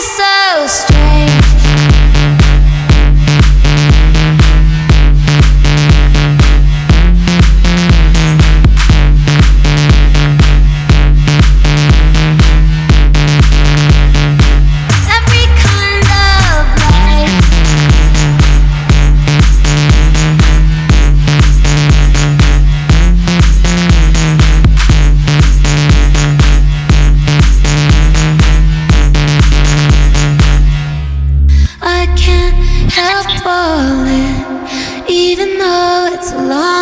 so help falling, even though it's a long.